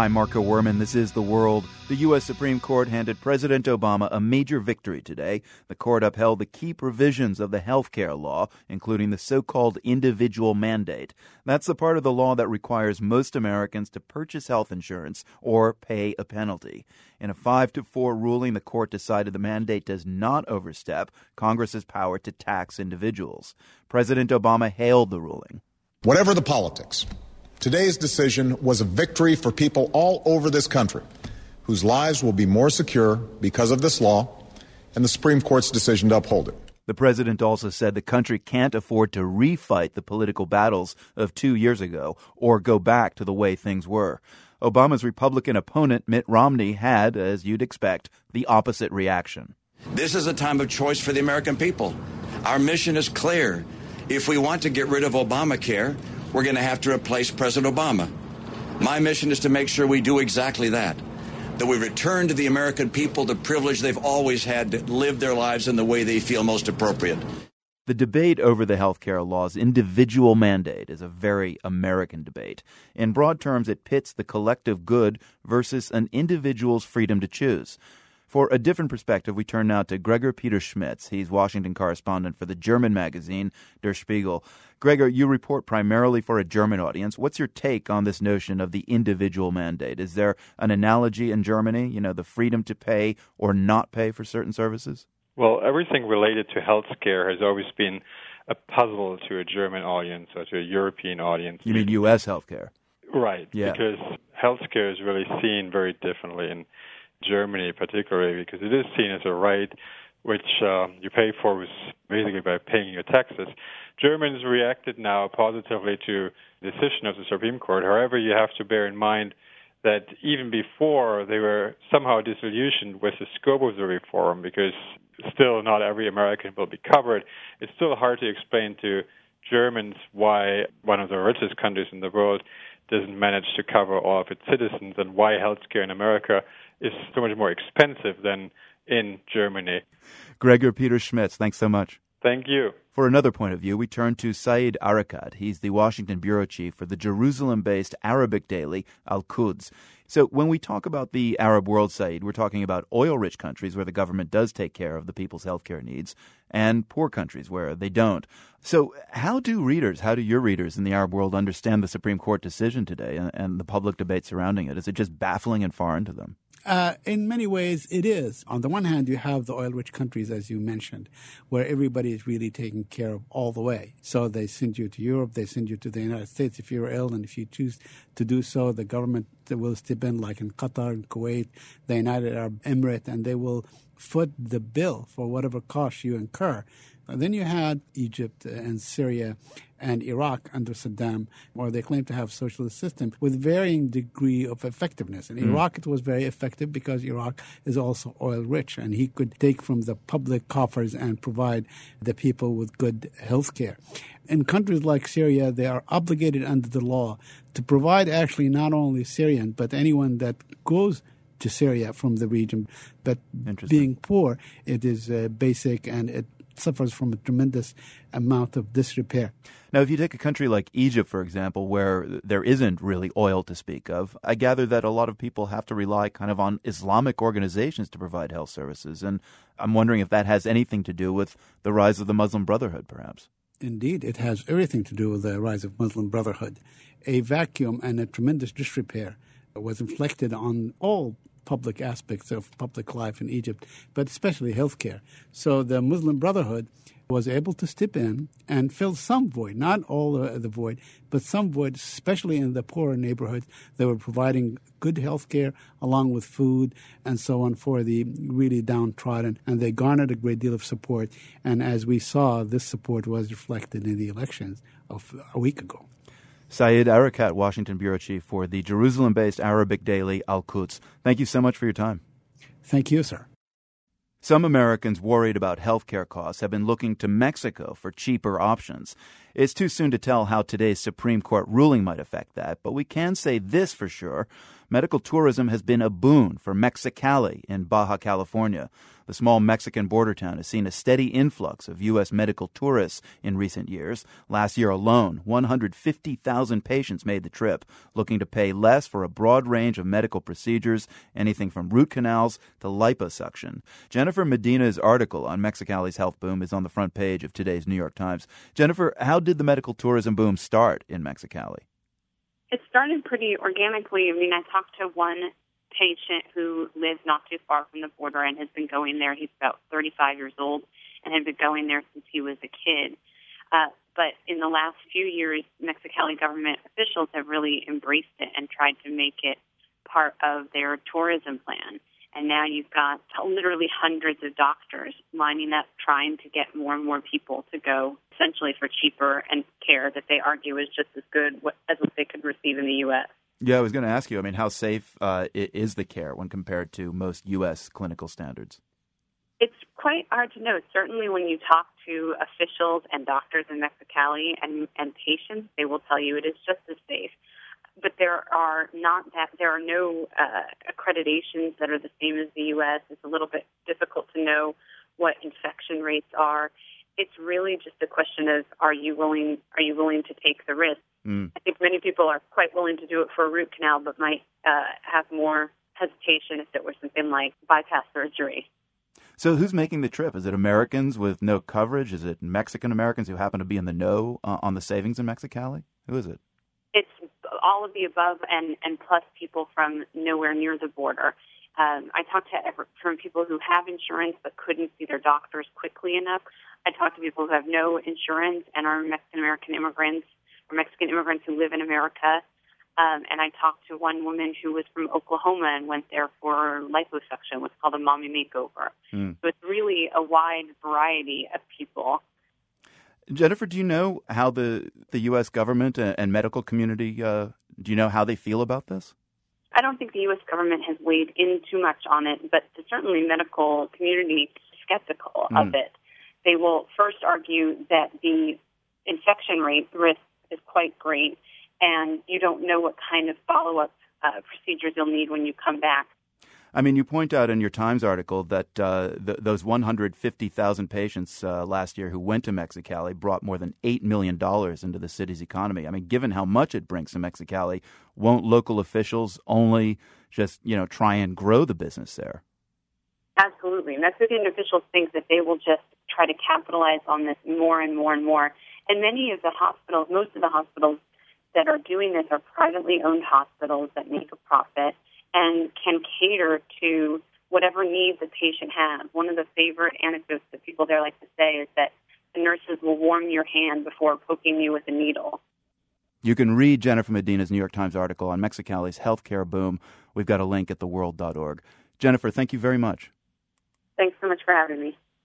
I'm Marco Werman. This is The World. The U.S. Supreme Court handed President Obama a major victory today. The court upheld the key provisions of the health care law, including the so called individual mandate. That's the part of the law that requires most Americans to purchase health insurance or pay a penalty. In a 5 to 4 ruling, the court decided the mandate does not overstep Congress's power to tax individuals. President Obama hailed the ruling. Whatever the politics, Today's decision was a victory for people all over this country whose lives will be more secure because of this law and the Supreme Court's decision to uphold it. The president also said the country can't afford to refight the political battles of two years ago or go back to the way things were. Obama's Republican opponent, Mitt Romney, had, as you'd expect, the opposite reaction. This is a time of choice for the American people. Our mission is clear. If we want to get rid of Obamacare, we're going to have to replace President Obama. My mission is to make sure we do exactly that. That we return to the American people the privilege they've always had to live their lives in the way they feel most appropriate. The debate over the health care law's individual mandate is a very American debate. In broad terms, it pits the collective good versus an individual's freedom to choose. For a different perspective, we turn now to Gregor Peter Schmitz. He's Washington correspondent for the German magazine Der Spiegel. Gregor, you report primarily for a German audience. What's your take on this notion of the individual mandate? Is there an analogy in Germany, you know, the freedom to pay or not pay for certain services? Well, everything related to healthcare has always been a puzzle to a German audience or to a European audience. You mean U.S. healthcare? Right, yeah. because healthcare is really seen very differently in Germany, particularly because it is seen as a right which um, you pay for basically by paying your taxes. Germans reacted now positively to the decision of the Supreme Court. However, you have to bear in mind that even before they were somehow disillusioned with the scope of the reform because still not every American will be covered. It's still hard to explain to Germans why one of the richest countries in the world doesn't manage to cover all of its citizens and why healthcare in America is so much more expensive than in Germany. Gregor Peter Schmitz, thanks so much. Thank you. For another point of view, we turn to Saeed Arikat. He's the Washington bureau chief for the Jerusalem based Arabic daily Al Quds. So, when we talk about the Arab world, Saeed, we're talking about oil rich countries where the government does take care of the people's healthcare needs and poor countries where they don't. So, how do readers, how do your readers in the Arab world understand the Supreme Court decision today and, and the public debate surrounding it? Is it just baffling and foreign to them? Uh, in many ways, it is. On the one hand, you have the oil rich countries, as you mentioned, where everybody is really taken care of all the way. So they send you to Europe, they send you to the United States if you're ill, and if you choose to do so, the government will step in, like in Qatar and Kuwait, the United Arab Emirates, and they will foot the bill for whatever cost you incur. Then you had Egypt and Syria and Iraq under Saddam, where they claim to have socialist system with varying degree of effectiveness. In mm. Iraq, it was very effective because Iraq is also oil rich, and he could take from the public coffers and provide the people with good health care. In countries like Syria, they are obligated under the law to provide actually not only Syrian, but anyone that goes to Syria from the region. But being poor, it is uh, basic and it suffers from a tremendous amount of disrepair. Now, if you take a country like Egypt, for example, where there isn't really oil to speak of, I gather that a lot of people have to rely kind of on Islamic organizations to provide health services. And I'm wondering if that has anything to do with the rise of the Muslim Brotherhood, perhaps. Indeed, it has everything to do with the rise of Muslim Brotherhood. A vacuum and a tremendous disrepair was inflicted on all public aspects of public life in Egypt, but especially healthcare. So the Muslim Brotherhood was able to step in and fill some void, not all the void, but some void, especially in the poorer neighborhoods. They were providing good health care along with food and so on for the really downtrodden, and they garnered a great deal of support. And as we saw, this support was reflected in the elections of a week ago. Saeed Arikat, Washington Bureau Chief for the Jerusalem based Arabic daily Al Quds. Thank you so much for your time. Thank you, sir. Some Americans worried about health care costs have been looking to Mexico for cheaper options. It's too soon to tell how today's Supreme Court ruling might affect that, but we can say this for sure. Medical tourism has been a boon for Mexicali in Baja California. The small Mexican border town has seen a steady influx of U.S. medical tourists in recent years. Last year alone, 150,000 patients made the trip, looking to pay less for a broad range of medical procedures, anything from root canals to liposuction. Jennifer Medina's article on Mexicali's health boom is on the front page of today's New York Times. Jennifer, how did the medical tourism boom start in Mexicali? It started pretty organically. I mean, I talked to one patient who lives not too far from the border and has been going there. He's about 35 years old and had been going there since he was a kid. Uh, but in the last few years, Mexicali government officials have really embraced it and tried to make it part of their tourism plan. And now you've got literally hundreds of doctors lining up trying to get more and more people to go essentially for cheaper and care that they argue is just as good as what they could receive in the U.S. Yeah, I was going to ask you. I mean, how safe uh, is the care when compared to most U.S. clinical standards? It's quite hard to know. Certainly, when you talk to officials and doctors in Mexicali and, and patients, they will tell you it is just as safe. But there are not that there are no uh, accreditations that are the same as the U.S. It's a little bit difficult to know what infection rates are. It's really just a question of are you willing are you willing to take the risk? Mm. I think many people are quite willing to do it for a root canal, but might uh, have more hesitation if it were something like bypass surgery. So, who's making the trip? Is it Americans with no coverage? Is it Mexican Americans who happen to be in the know uh, on the savings in Mexicali? Who is it? It's all of the above, and and plus people from nowhere near the border. Um, I talked to from people who have insurance but couldn't see their doctors quickly enough. I talked to people who have no insurance and are Mexican American immigrants or Mexican immigrants who live in America. Um, and I talked to one woman who was from Oklahoma and went there for liposuction, what's called a mommy makeover. Mm. So it's really a wide variety of people. Jennifer, do you know how the, the U.S. government and, medical community, uh, do you know how they feel about this? I don't think the U.S. government has weighed in too much on it, but certainly medical community skeptical mm. of it. They will first argue that the infection rate risk is quite great, and you don't know what kind of follow up uh, procedures you'll need when you come back. I mean, you point out in your Times article that uh, th- those 150,000 patients uh, last year who went to Mexicali brought more than $8 million into the city's economy. I mean, given how much it brings to Mexicali, won't local officials only just, you know, try and grow the business there? Absolutely. Mexican officials think that they will just try to capitalize on this more and more and more. And many of the hospitals, most of the hospitals that are doing this are privately owned hospitals that make a profit and can cater to whatever needs a patient has. One of the favorite anecdotes that people there like to say is that the nurses will warm your hand before poking you with a needle. You can read Jennifer Medina's New York Times article on Mexicali's healthcare boom. We've got a link at theworld.org. Jennifer, thank you very much. Thanks so much for having me.